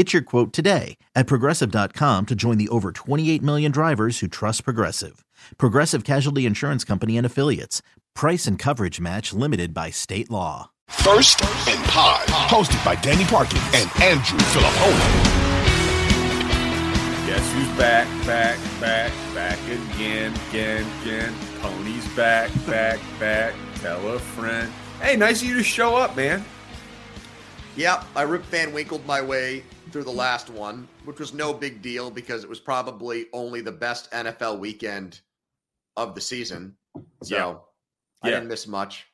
Get your quote today at progressive.com to join the over 28 million drivers who trust Progressive. Progressive Casualty Insurance Company and Affiliates. Price and coverage match limited by state law. First and Pod, hosted by Danny Parkins and Andrew Filippone. Guess who's back, back, back, back again, again, again. Pony's back, back, back. Tell a friend. Hey, nice of you to show up, man. Yep, I Rip Van Winkled my way through the last one, which was no big deal because it was probably only the best NFL weekend of the season. So Yeah. I Yeah. didn't miss much.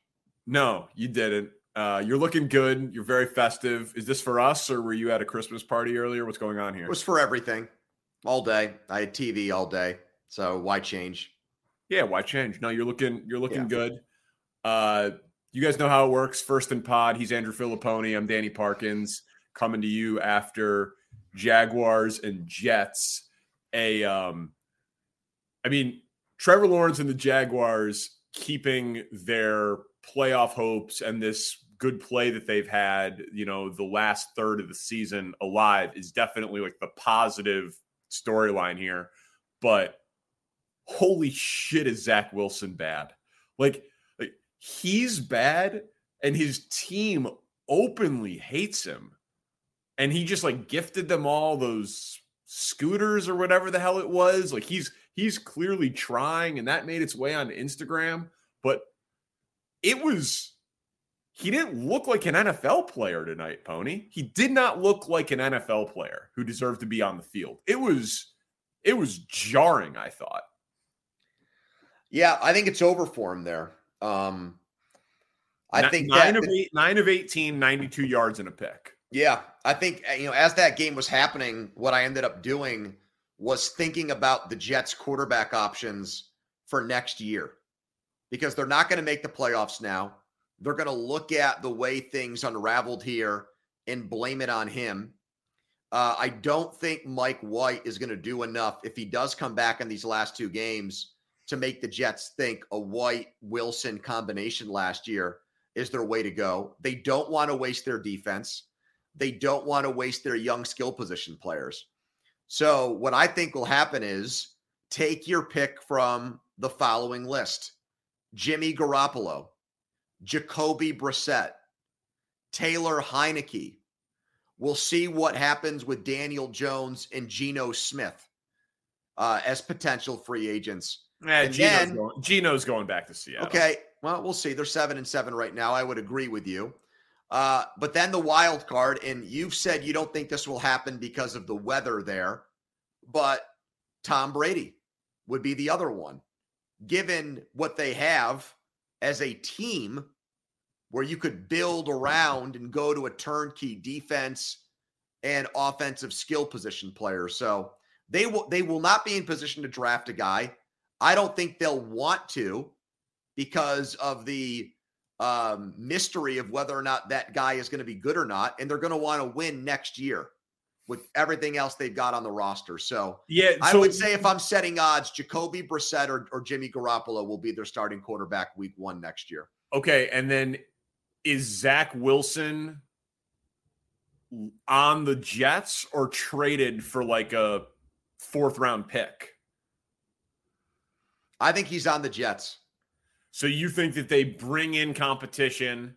No, you didn't. Uh, you're looking good. You're very festive. Is this for us, or were you at a Christmas party earlier? What's going on here? It was for everything all day. I had TV all day. So why change? Yeah, why change? No, you're looking you're looking Yeah. good. Uh you guys know how it works. First in pod, he's Andrew Filippone. I'm Danny Parkins coming to you after Jaguars and Jets. A um I mean, Trevor Lawrence and the Jaguars keeping their playoff hopes and this good play that they've had, you know, the last third of the season alive is definitely like the positive storyline here. But holy shit is Zach Wilson bad. Like, like he's bad and his team openly hates him. And he just like gifted them all those scooters or whatever the hell it was. Like he's he's clearly trying and that made its way on Instagram, but it was he didn't look like an NFL player tonight, Pony. He did not look like an NFL player who deserved to be on the field. It was it was jarring, I thought. Yeah, I think it's over for him there. Um I think nine that, of eight, nine of 18, 92 yards and a pick. Yeah, I think uh, you know as that game was happening, what I ended up doing was thinking about the Jets quarterback options for next year because they're not going to make the playoffs now. They're going to look at the way things unraveled here and blame it on him. Uh, I don't think Mike White is going to do enough if he does come back in these last two games to make the Jets think a White Wilson combination last year is their way to go. They don't want to waste their defense they don't want to waste their young skill position players. So, what I think will happen is take your pick from the following list Jimmy Garoppolo, Jacoby Brissett, Taylor Heinicke. We'll see what happens with Daniel Jones and Geno Smith uh, as potential free agents. Yeah, And Geno's, then- going, Geno's going back to Seattle. Okay. Well, we'll see. They're seven and seven right now. I would agree with you. Uh, but then the wild card, and you've said you don't think this will happen because of the weather there, but Tom Brady would be the other one. Given what they have as a team where you could build around and go to a turnkey defense and offensive skill position player. So they will they will not be in position to draft a guy. I don't think they'll want to because of the um, mystery of whether or not that guy is going to be good or not. And they're going to want to win next year with everything else they've got on the roster. So Yeah, I would say if I'm setting odds, Jacoby Brissett or, or Jimmy Garoppolo will be their starting quarterback week one next year. okay, and then is Zach Wilson on the Jets or traded for like a fourth round pick? I think he's on the Jets. So you think that they bring in competition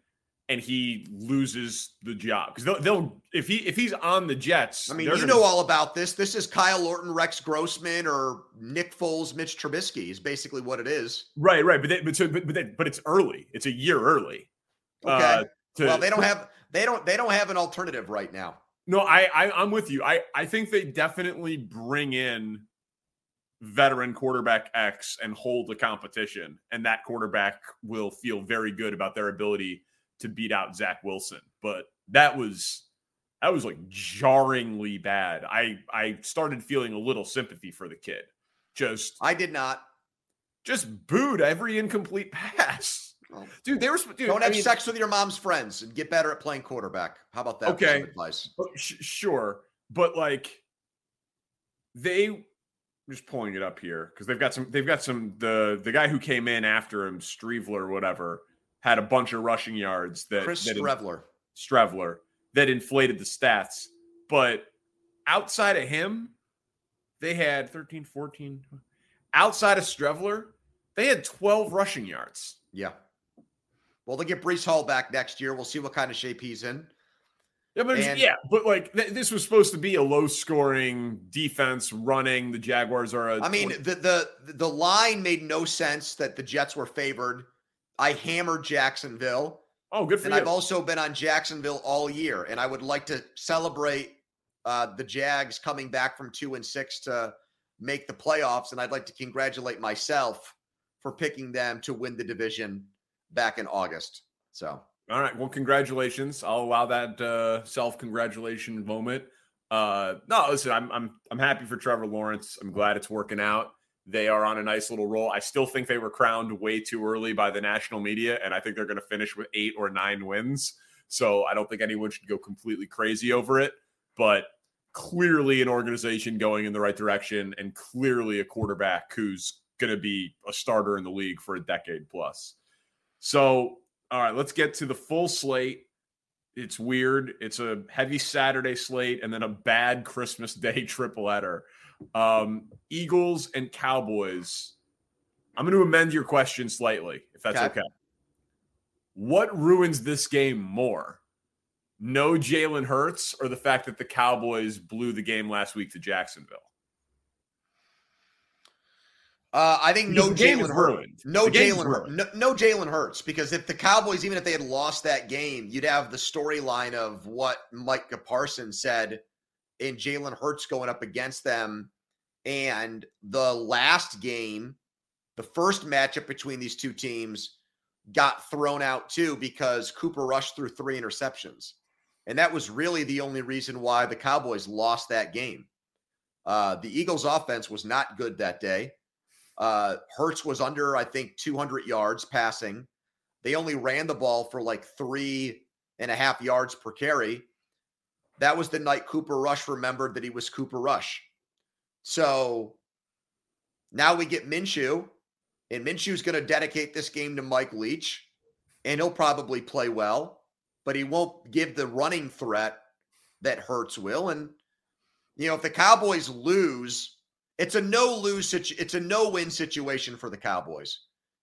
and he loses the job because they'll, they'll if he if he's on the Jets. I mean, you gonna, know all about this. This is Kyle Orton, Rex Grossman, or Nick Foles, Mitch Trubisky is basically what it is. Right, right, but they, but so, but but, they, but it's early. It's a year early. Okay. Uh, to, well, they don't have they don't they don't have an alternative right now. No, I, I I'm with you. I I think they definitely bring in veteran quarterback X and hold the competition, and that quarterback will feel very good about their ability to beat out Zach Wilson. But that was that was like jarringly bad. I I started feeling a little sympathy for the kid. Just I did not. Just booed every incomplete pass. Dude, they were dude, don't have I mean, sex with your mom's friends and get better at playing quarterback. How about that? Okay, advice. Oh, sure, but like they just pulling it up here because they've got some. They've got some. The the guy who came in after him, Streveler, whatever, had a bunch of rushing yards. That Chris that Streveler, Streveler, that inflated the stats. But outside of him, they had 13, 14. Outside of Streveler, they had 12 rushing yards. Yeah. Well, they get Breece Hall back next year. We'll see what kind of shape he's in. Yeah, but, and, yeah, but like th- this was supposed to be a low-scoring defense running. The Jaguars are a. I mean, 20- the the the line made no sense that the Jets were favored. I hammered Jacksonville. Oh, good for you. and you. I've also been on Jacksonville all year, and I would like to celebrate uh, the Jags coming back from two and six to make the playoffs, and I'd like to congratulate myself for picking them to win the division back in August. So, all right. Well, congratulations. I'll allow that uh, self congratulation moment. Uh, no, listen, I'm I'm I'm happy for Trevor Lawrence. I'm glad it's working out. They are on a nice little roll. I still think they were crowned way too early by the national media, and I think they're going to finish with eight or nine wins. So I don't think anyone should go completely crazy over it. But clearly, an organization going in the right direction, and clearly a quarterback who's going to be a starter in the league for a decade plus. So, all right, let's get to the full slate. It's weird. It's a heavy Saturday slate and then a bad Christmas Day triple header. Um, Eagles and Cowboys. I'm going to amend your question slightly, if that's okay. okay. What ruins this game more? No Jalen Hurts or the fact that the Cowboys blew the game last week to Jacksonville? Uh, I think no Jalen Hurts. No Jalen No, no Jalen Hurts because if the Cowboys, even if they had lost that game, you'd have the storyline of what Micah Parsons said in Jalen Hurts going up against them. And the last game, the first matchup between these two teams got thrown out too because Cooper Rush threw three interceptions. And that was really the only reason why the Cowboys lost that game. Uh, the Eagles' offense was not good that day. Uh, Hurts was under, I think, 200 yards passing. They only ran the ball for like three and a half yards per carry. That was the night Cooper Rush remembered that he was Cooper Rush. So now we get Minshew, and Minshew's going to dedicate this game to Mike Leach, and he'll probably play well, but he won't give the running threat that Hurts will. And you know, if the Cowboys lose, it's a no lose situ- it's a no win situation for the Cowboys.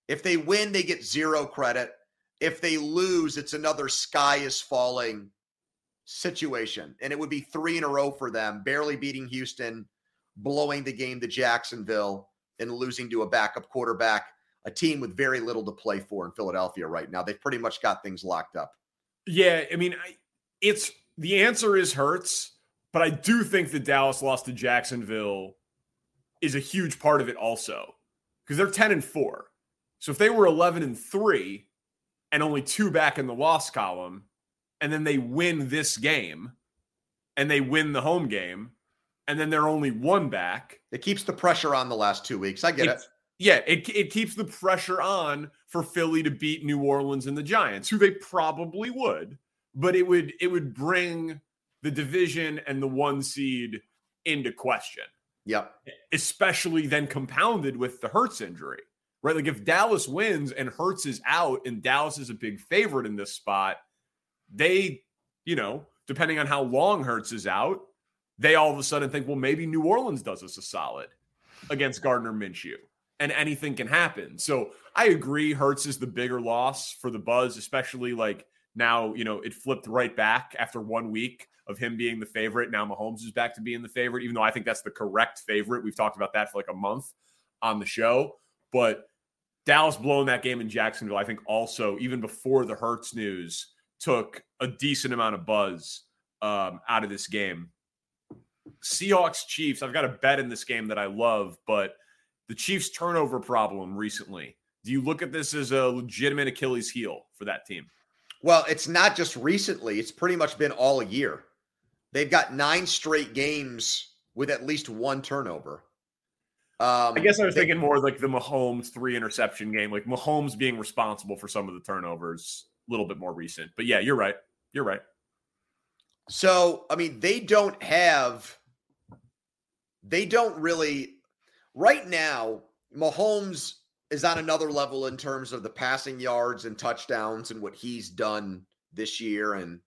If they win, they get zero credit. If they lose, it's another sky is falling situation. And it would be three in a row for them, barely beating Houston, blowing the game to Jacksonville, and losing to a backup quarterback, a team with very little to play for in Philadelphia right now. They've pretty much got things locked up. Yeah, I mean, it's the answer is Hurts, but I do think that Dallas lost to Jacksonville is a huge part of it also because they're 10 and 4. So if they were 11 and 3 and only two back in the loss column, and then they win this game and they win the home game and then they're only one back. It keeps the pressure on the last two weeks. I get it. Yeah, it, it keeps the pressure on for Philly to beat New Orleans and the Giants, who they probably would, but it would it would bring the division and the one seed into question. Yep. Especially then compounded with the Hurts injury, right? Like if Dallas wins and Hurts is out and Dallas is a big favorite in this spot, they, you know, depending on how long Hurts is out, they all of a sudden think, well, maybe New Orleans does us a solid against Gardner Minshew, and anything can happen. So I agree, Hurts is the bigger loss for the Buzz, especially like now, you know, it flipped right back after one week of him being the favorite. Now Mahomes is back to being the favorite, even though I think that's the correct favorite. We've talked about that for like a month on the show. But Dallas blowing that game in Jacksonville, I think also, even before the Hurts news, took a decent amount of buzz um, out of this game. Seahawks Chiefs, I've got a bet in this game that I love, but the Chiefs' turnover problem recently. Do you look at this as a legitimate Achilles heel for that team? Well, it's not just recently, it's pretty much been all year. They've got nine straight games with at least one turnover. Um, I guess I was they, thinking more like the Mahomes three interception game, like Mahomes being responsible for some of the turnovers, a little bit more recent. But yeah, you're right. You're right. So, I mean, they don't have, they don't really, right now, Mahomes is on another level in terms of the passing yards and touchdowns and what he's done this year and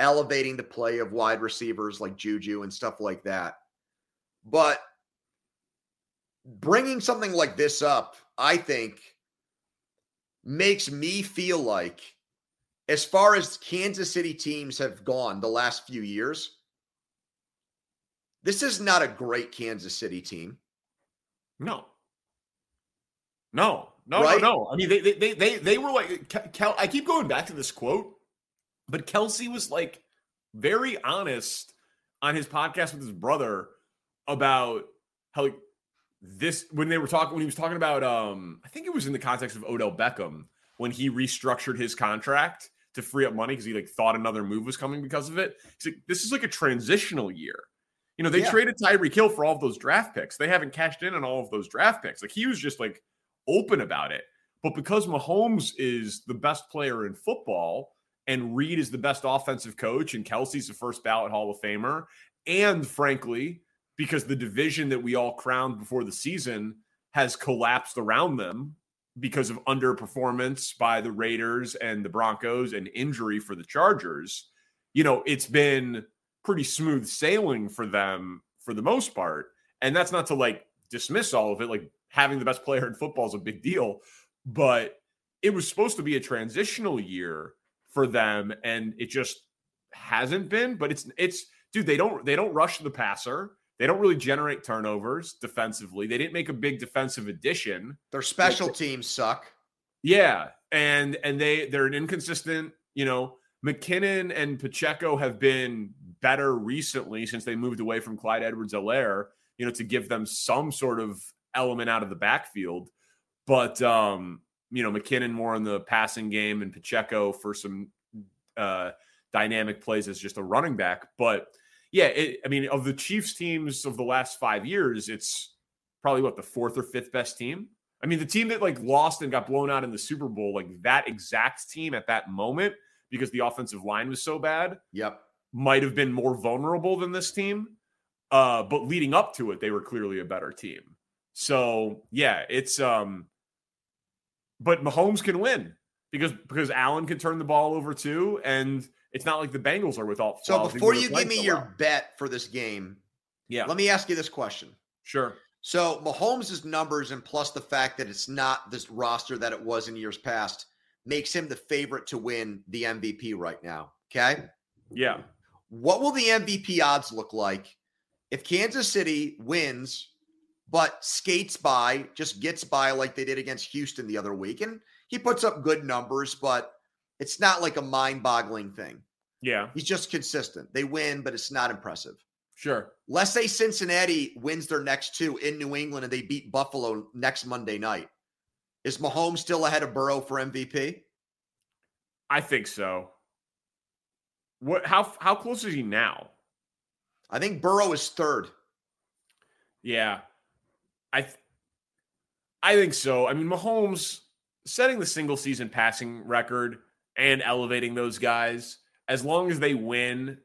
elevating the play of wide receivers like Juju and stuff like that. But bringing something like this up, I think, makes me feel like, as far as Kansas City teams have gone the last few years, this is not a great Kansas City team. No. No, no, right? no, no. I mean, they, they, they, they were like, Kel, I keep going back to this quote, but Kelce was like very honest on his podcast with his brother about how like this when they were talking when he was talking about um I think it was in the context of Odell Beckham when he restructured his contract to free up money because he like thought another move was coming because of it. He's like, this is like a transitional year. You know, they yeah. traded Tyreek Hill for all of those draft picks. They haven't cashed in on all of those draft picks. Like he was just like open about it. But because Mahomes is the best player in football and Reid is the best offensive coach and Kelce's the first ballot Hall of Famer, and frankly, because the division that we all crowned before the season has collapsed around them because of underperformance by the Raiders and the Broncos and injury for the Chargers, you know, it's been pretty smooth sailing for them for the most part. And that's not to like dismiss all of it. Like having the best player in football is a big deal, but it was supposed to be a transitional year for them and it just hasn't been, but it's it's dude, they don't they don't rush the passer. They don't really generate turnovers defensively. They didn't make a big defensive addition. Their special teams suck. Yeah, and and they they're an inconsistent. You know, McKinnon and Pacheco have been better recently since they moved away from Clyde Edwards-Helaire. You know, to give them some sort of element out of the backfield. But um, you know, McKinnon more in the passing game and Pacheco for some uh dynamic plays as just a running back. But yeah, it, I mean, of the Chiefs teams of the last five years, it's probably what the fourth or fifth best team. I mean, the team that like lost and got blown out in the Super Bowl, like that exact team at that moment, because the offensive line was so bad. Yep. Might have been more vulnerable than this team. Uh, but leading up to it, they were clearly a better team. So yeah, it's um, but Mahomes can win because because Allen can turn the ball over too, and it's not like the Bengals are without. So before you give me your bet for this game, yeah, let me ask you this question. Sure. So Mahomes' numbers and plus the fact that it's not this roster that it was in years past makes him the favorite to win the MVP right now. Okay. Yeah. What will the MVP odds look like if Kansas City wins, but skates by, just gets by like they did against Houston the other week? And he puts up good numbers, but it's not like a mind boggling thing. Yeah. He's just consistent. They win, but it's not impressive. Sure. Let's say Cincinnati wins their next two in New England and they beat Buffalo next Monday night. Is Mahomes still ahead of Burrow for MVP? I think so. What how how close is he now? I think Burrow is third. Yeah. I th- I think so. I mean, Mahomes setting the single season passing record and elevating those guys as long as they win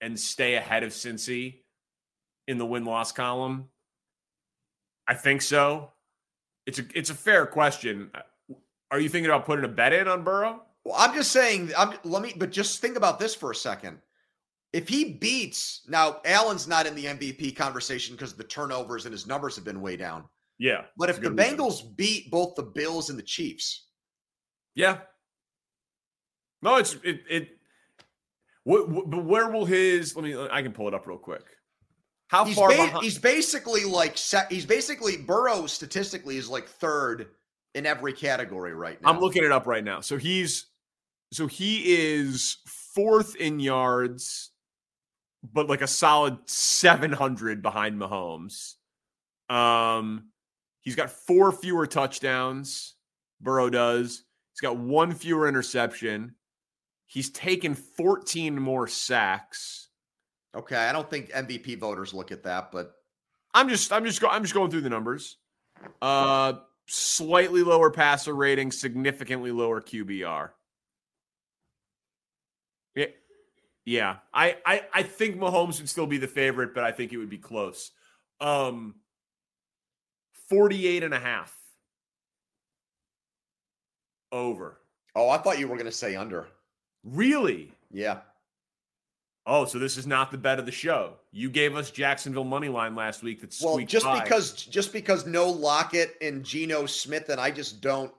and stay ahead of Cincy in the win loss column. I think so. It's a it's a fair question. Are you thinking about putting a bet in on Burrow? Well, I'm just saying. I'm, let me, but just think about this for a second. If he beats now, Allen's not in the MVP conversation because the turnovers and his numbers have been way down. Yeah, but if the Bengals beat both the Bills and the Chiefs, yeah, No, it's it it. What, what but where will his? Let me. I can pull it up real quick. How he's far? ba- behind, he's basically like he's basically Burrow statistically is like third in every category right now. I'm looking it up right now. So he's so he is fourth in yards, but like a solid 700 behind Mahomes. Um, he's got four fewer touchdowns. Burrow does. He's got one fewer interception. He's taken 14 more sacks. Okay, I don't think MVP voters look at that, but I'm just I'm just go, I'm just going through the numbers. Uh slightly lower passer rating, significantly lower QBR. Yeah. Yeah. I, I I think Mahomes would still be the favorite, but I think it would be close. Um 48 and a half. Over. oh, I thought you were going to say under. Really? Yeah. Oh, so this is not the bet of the show. You gave us Jacksonville money line last week. That's Well, just because just because no Lockett and Geno Smith, and I just don't,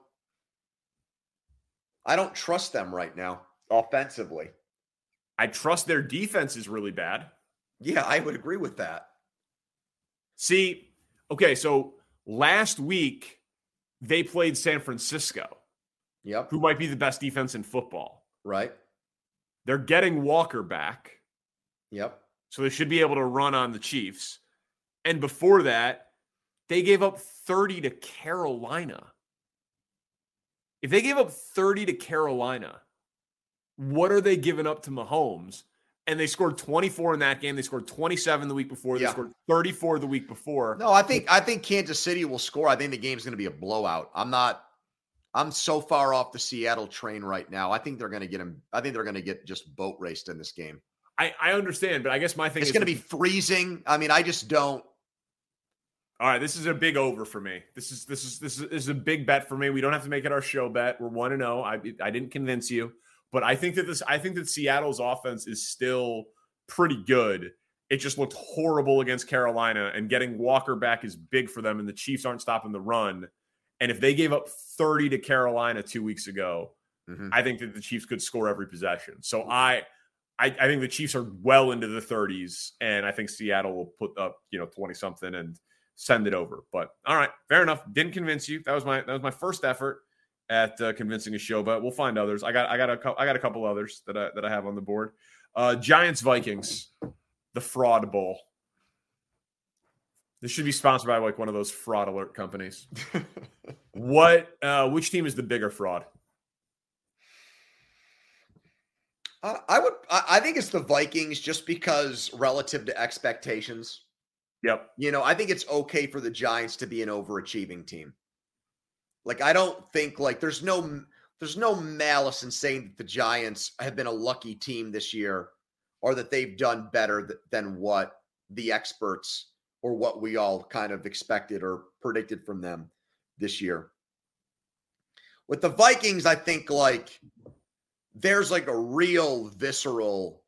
I don't trust them right now offensively. I trust their defense is really bad. Yeah, I would agree with that. See, okay, so last week they played San Francisco, Yep. who might be the best defense in football. Right. They're getting Walker back, Yep. so they should be able to run on the Chiefs. And before that, they gave up 30 to Carolina. If they gave up 30 to Carolina, what are they giving up to Mahomes? And they scored 24 in that game. They scored 27 the week before. They Yeah. scored 34 the week before. No, I think I think Kansas City will score. I think the game's going to be a blowout. I'm not. I'm so far off the Seattle train right now. I think they're going to get him. I think they're going to get just boat raced in this game. I, I understand, but I guess my thing It's is going to be freezing. I mean, I just don't. All right, this is a big over for me. This is this is this is, this is a big bet for me. We don't have to make it our show bet. We're one and zero. I I didn't convince you, but I think that this I think that Seattle's offense is still pretty good. It just looked horrible against Carolina, and getting Walker back is big for them. And the Chiefs aren't stopping the run. And if they gave up thirty to Carolina two weeks ago, Mhm. I think that the Chiefs could score every possession. So I, I, I think the Chiefs are well into the 30s, and I think Seattle will put up, you know, 20 something and send it over. But all right, fair enough. Didn't convince you. That was my that was my first effort at uh, convincing a show, but we'll find others. I got I got a I got a couple others that I that I have on the board. Uh, Giants Vikings, the fraud bowl. This should be sponsored by like one of those fraud alert companies. what? Uh, which team is the bigger fraud? I, I would. I think it's the Vikings just because relative to expectations. Yep. You know, I think it's okay for the Giants to be an overachieving team. Like I don't think like there's no there's no malice in saying that the Giants have been a lucky team this year or that they've done better th- than what the experts or what we all kind of expected or predicted from them this year. With the Vikings, I think like there's like a real visceral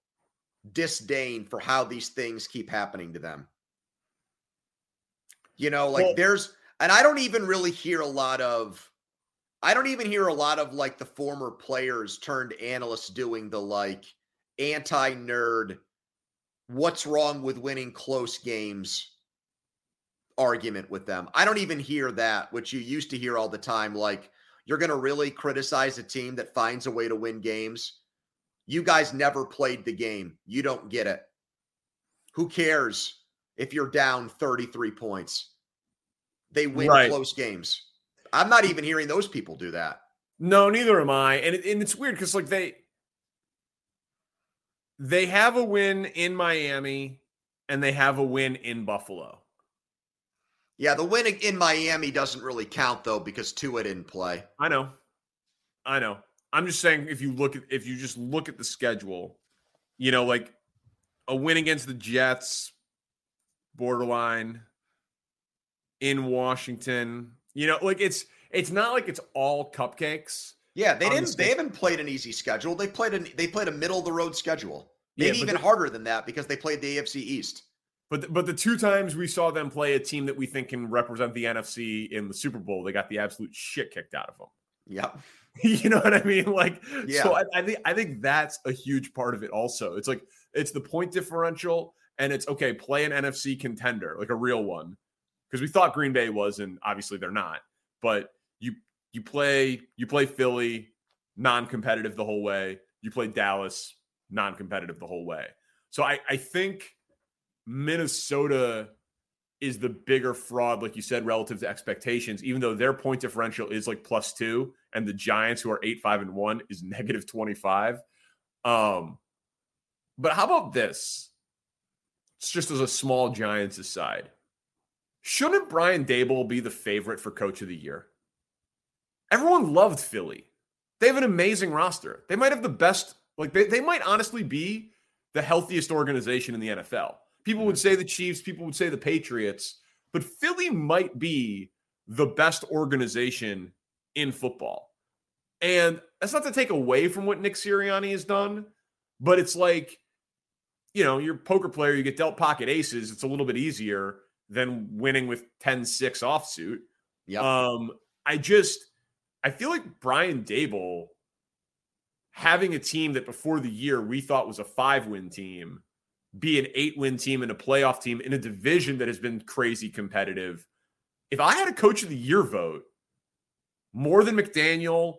disdain for how these things keep happening to them. You know, like Well- there's, and I don't even really hear a lot of, I don't even hear a lot of like the former players turned analysts doing the like anti nerd, what's wrong with winning close games argument with them. I don't even hear that, which you used to hear all the time. Like, you're going to really criticize a team that finds a way to win games. You guys never played the game. You don't get it. Who cares if you're down 33 points? They win Right. close games. I'm not even hearing those people do that. No, neither am I. And it, and it's weird because like they they have a win in Miami and they have a win in Buffalo. Yeah, the win in Miami doesn't really count though because Tua didn't play. I know. I know. I'm just saying if you look at if you just look at the schedule, you know, like a win against the Jets, borderline in Washington, you know, like it's it's not like it's all cupcakes. Yeah, they didn't. They schedule. haven't played an easy schedule. They played an they played a middle of the road schedule. Maybe but even the- harder than that because they played the AFC East. But but the two times we saw them play a team that we think can represent the NFC in the Super Bowl, they got the absolute shit kicked out of them. Yep. you know what I mean? Like, Yeah. so I, I think I think that's a huge part of it. Also, it's like it's the point differential, and it's okay. Play an NFC contender, like a real one, because we thought Green Bay was, and obviously they're not. But you you play you play Philly, non-competitive the whole way. You play Dallas, non-competitive the whole way. So I I think Minnesota is the bigger fraud, like you said, relative to expectations, even though their point differential is like plus two, and the Giants, who are eight, five, and one, is negative 25. Um, but how about this? It's just as a small Giants aside. Shouldn't Brian Daboll be the favorite for coach of the year? Everyone loved Philly. They have an amazing roster. They might have the best, like they, they might honestly be the healthiest organization in the NFL. People would mm-hmm. say the Chiefs, people would say the Patriots, but Philly might be the best organization in football. And that's not to take away from what Nick Sirianni has done, but it's like, you know, you're a poker player, you get dealt pocket aces. It's a little bit easier than winning with 10 6 offsuit. Yep. Um, I just, I feel like Brian Daboll having a team that before the year we thought was a five win team be an eight win team and a playoff team in a division that has been crazy competitive. If I had a coach of the year vote, more than McDaniel,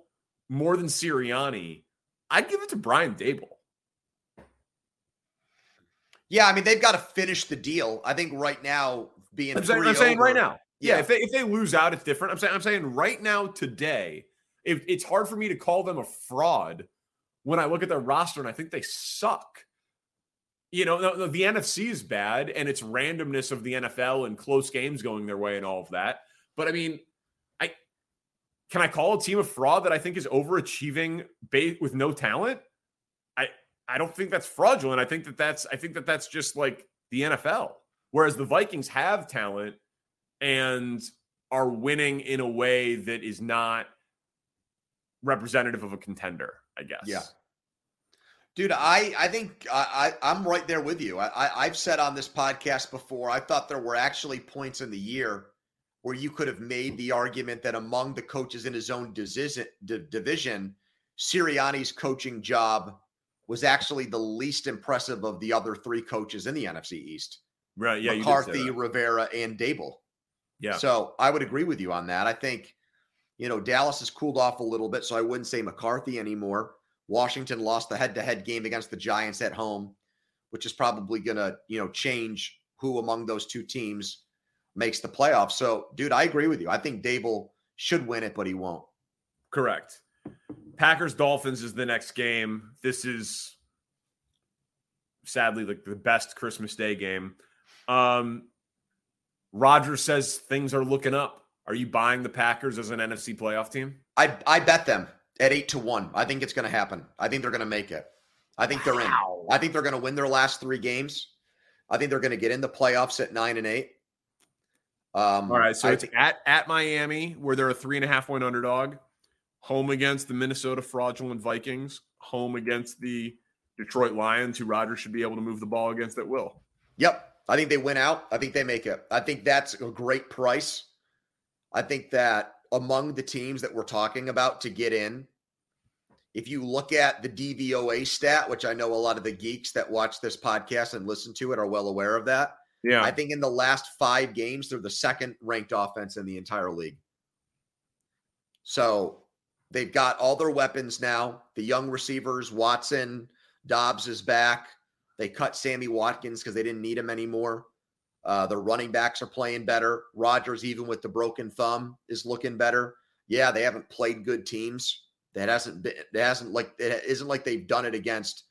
more than Sirianni, I'd give it to Brian Daboll. yeah, I mean they've got to finish the deal. I think right now being I'm saying, I'm saying right now. Yeah, Yeah. if they if they lose out, it's different. I'm saying I'm saying right now today, if it's hard for me to call them a fraud when I look at their roster and I think they suck. You know, no, no, the NFC is bad and it's randomness of the NFL and close games going their way and all of that. But I mean, I can I call a team a fraud that I think is overachieving ba- with no talent? I I don't think that's fraudulent. I think that that's I think that that's just like the NFL. Whereas the Vikings have talent and are winning in a way that is not representative of a contender, I guess. Yeah. Dude, I I think I, I I'm right there with you. I, I I've said on this podcast before. I thought there were actually points in the year where you could have made the argument that among the coaches in his own division Sirianni's coaching job was actually the least impressive of the other three coaches in the NFC East: Right. Yeah. McCarthy. Rivera, and Daboll. Yeah. So I would agree with you on that. I think, you know, Dallas has cooled off a little bit, so I wouldn't say McCarthy anymore. Washington lost the head-to-head game against the Giants at home, which is probably going to, you know, change who among those two teams makes the playoffs. So, dude, I agree with you. I think Daboll should win it, but he won't. Correct. Packers Dolphins is the next game. This is sadly like the best Christmas Day game. Um Rodgers says things are looking up. Are you buying the Packers as an NFC playoff team? I I bet them at eight to one. I think it's going to happen. I think they're going to make it. I think they're in. I think they're going to win their last three games. I think they're going to get in the playoffs at nine and eight. Um, All right, so I it's think- at at Miami where they're a three and a half point underdog, home against the Minnesota fraudulent Vikings, home against the Detroit Lions, who Rodgers should be able to move the ball against at will. Yep. I think they win out. I think they make it. I think that's a great price. I think that among the teams that we're talking about to get in, if you look at the DVOA stat, which I know a lot of the geeks that watch this podcast and listen to it are well aware of that. Yeah, I think in the last five games, they're the second ranked offense in the entire league. So they've got all their weapons now. The young receivers, Watson, Doubs is back. They cut Sammy Watkins because they didn't need him anymore. Uh, the running backs are playing better. Rodgers, even with the broken thumb, is looking better. Yeah, they haven't played good teams. That hasn't been. It hasn't like it isn't like they've done it against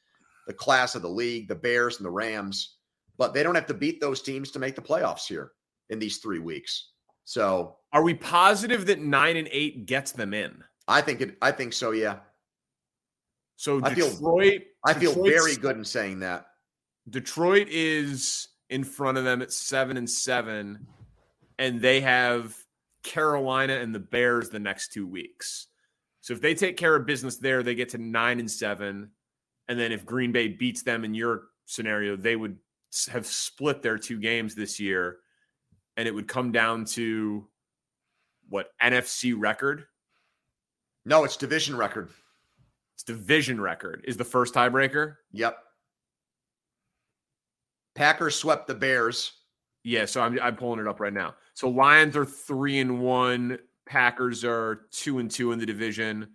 the class of the league, the Bears and the Rams. But they don't have to beat those teams to make the playoffs here in these three weeks. So are we positive that nine and eight gets them in? I think it. I think so. Yeah, So I feel- I feel Detroit's- very good in saying that. Detroit is in front of them at seven and seven, and they have Carolina and the Bears the next two weeks. So if they take care of business there, they get to nine and seven. And then if Green Bay beats them in your scenario, they would have split their two games this year. And it would come down to what NFC record. No, it's division record. It's division record is the first tiebreaker. Yep. Packers swept the Bears. Yeah, so I'm I'm pulling it up right now. So Lions are three and one. Packers are two and two in the division.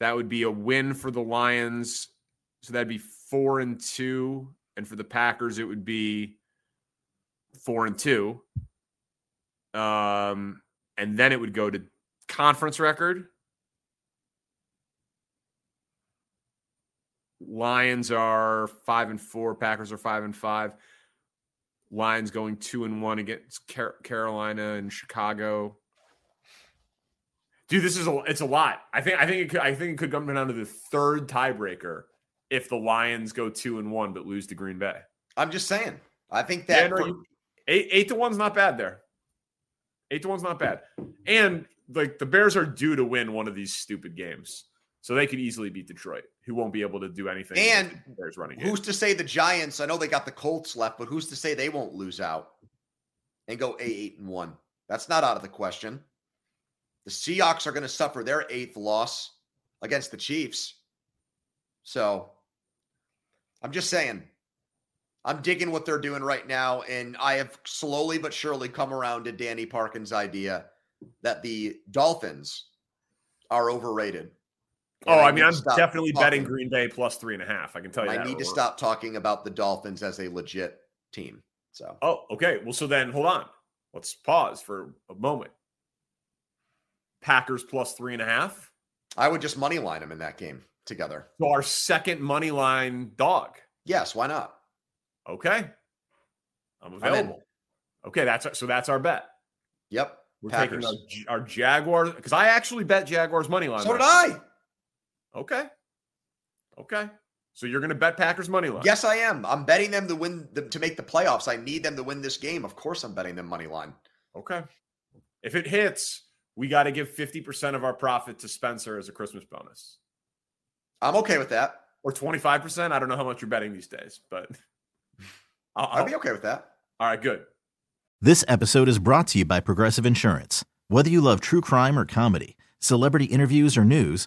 That would be a win for the Lions. So that'd be four and two. And for the Packers, it would be four and two. Um, and then it would go to conference record. Lions are five and four. Packers are five and five. Lions going two and one against Car- Carolina and Chicago. Dude, this is a it's a lot. I think I think it could I think it could come down to the third tiebreaker if the Lions go two and one but lose to Green Bay. I'm just saying. I think Yeah, that no, for- eight eight to one's not bad there. Eight to one's not bad. And like the Bears are due to win one of these stupid games. So they could easily beat Detroit, who won't be able to do anything. And against the Bears running game. who's to say the Giants? I know they got the Colts left, but who's to say they won't lose out and go eight and one? That's not out of the question. The Seahawks are going to suffer their eighth loss against the Chiefs. So I'm just saying, I'm digging what they're doing right now. And I have slowly but surely come around to Danny Parkin's idea that the Dolphins are overrated. Oh, And I mean, I'm definitely betting Green Bay plus three and a half. I can tell you I need to stop talking about the Dolphins as a legit team. So Oh, okay. Well, so then hold on. Let's pause for a moment. Packers plus three and a half. I would just money line them in that game together. So our second money line dog. Yes, why not? Okay. I'm available. Okay, that's our, so that's our bet. Yep. We're Packers. taking our, our Jaguars because I actually bet Jaguars money line. So did I. week. Okay. Okay. So you're going to bet Packers money line. Yes, I am. I'm betting them to win the, to make the playoffs. I need them to win this game. Of course, I'm betting them money line. Okay. If it hits, we got to give 50% of our profit to Spencer as a Christmas bonus. I'm okay with that. Or 25%. I don't know how much you're betting these days, but I'll, I'd be okay with that. all right, good. This episode is brought to you by Progressive Insurance. Whether you love true crime or comedy, celebrity interviews or news,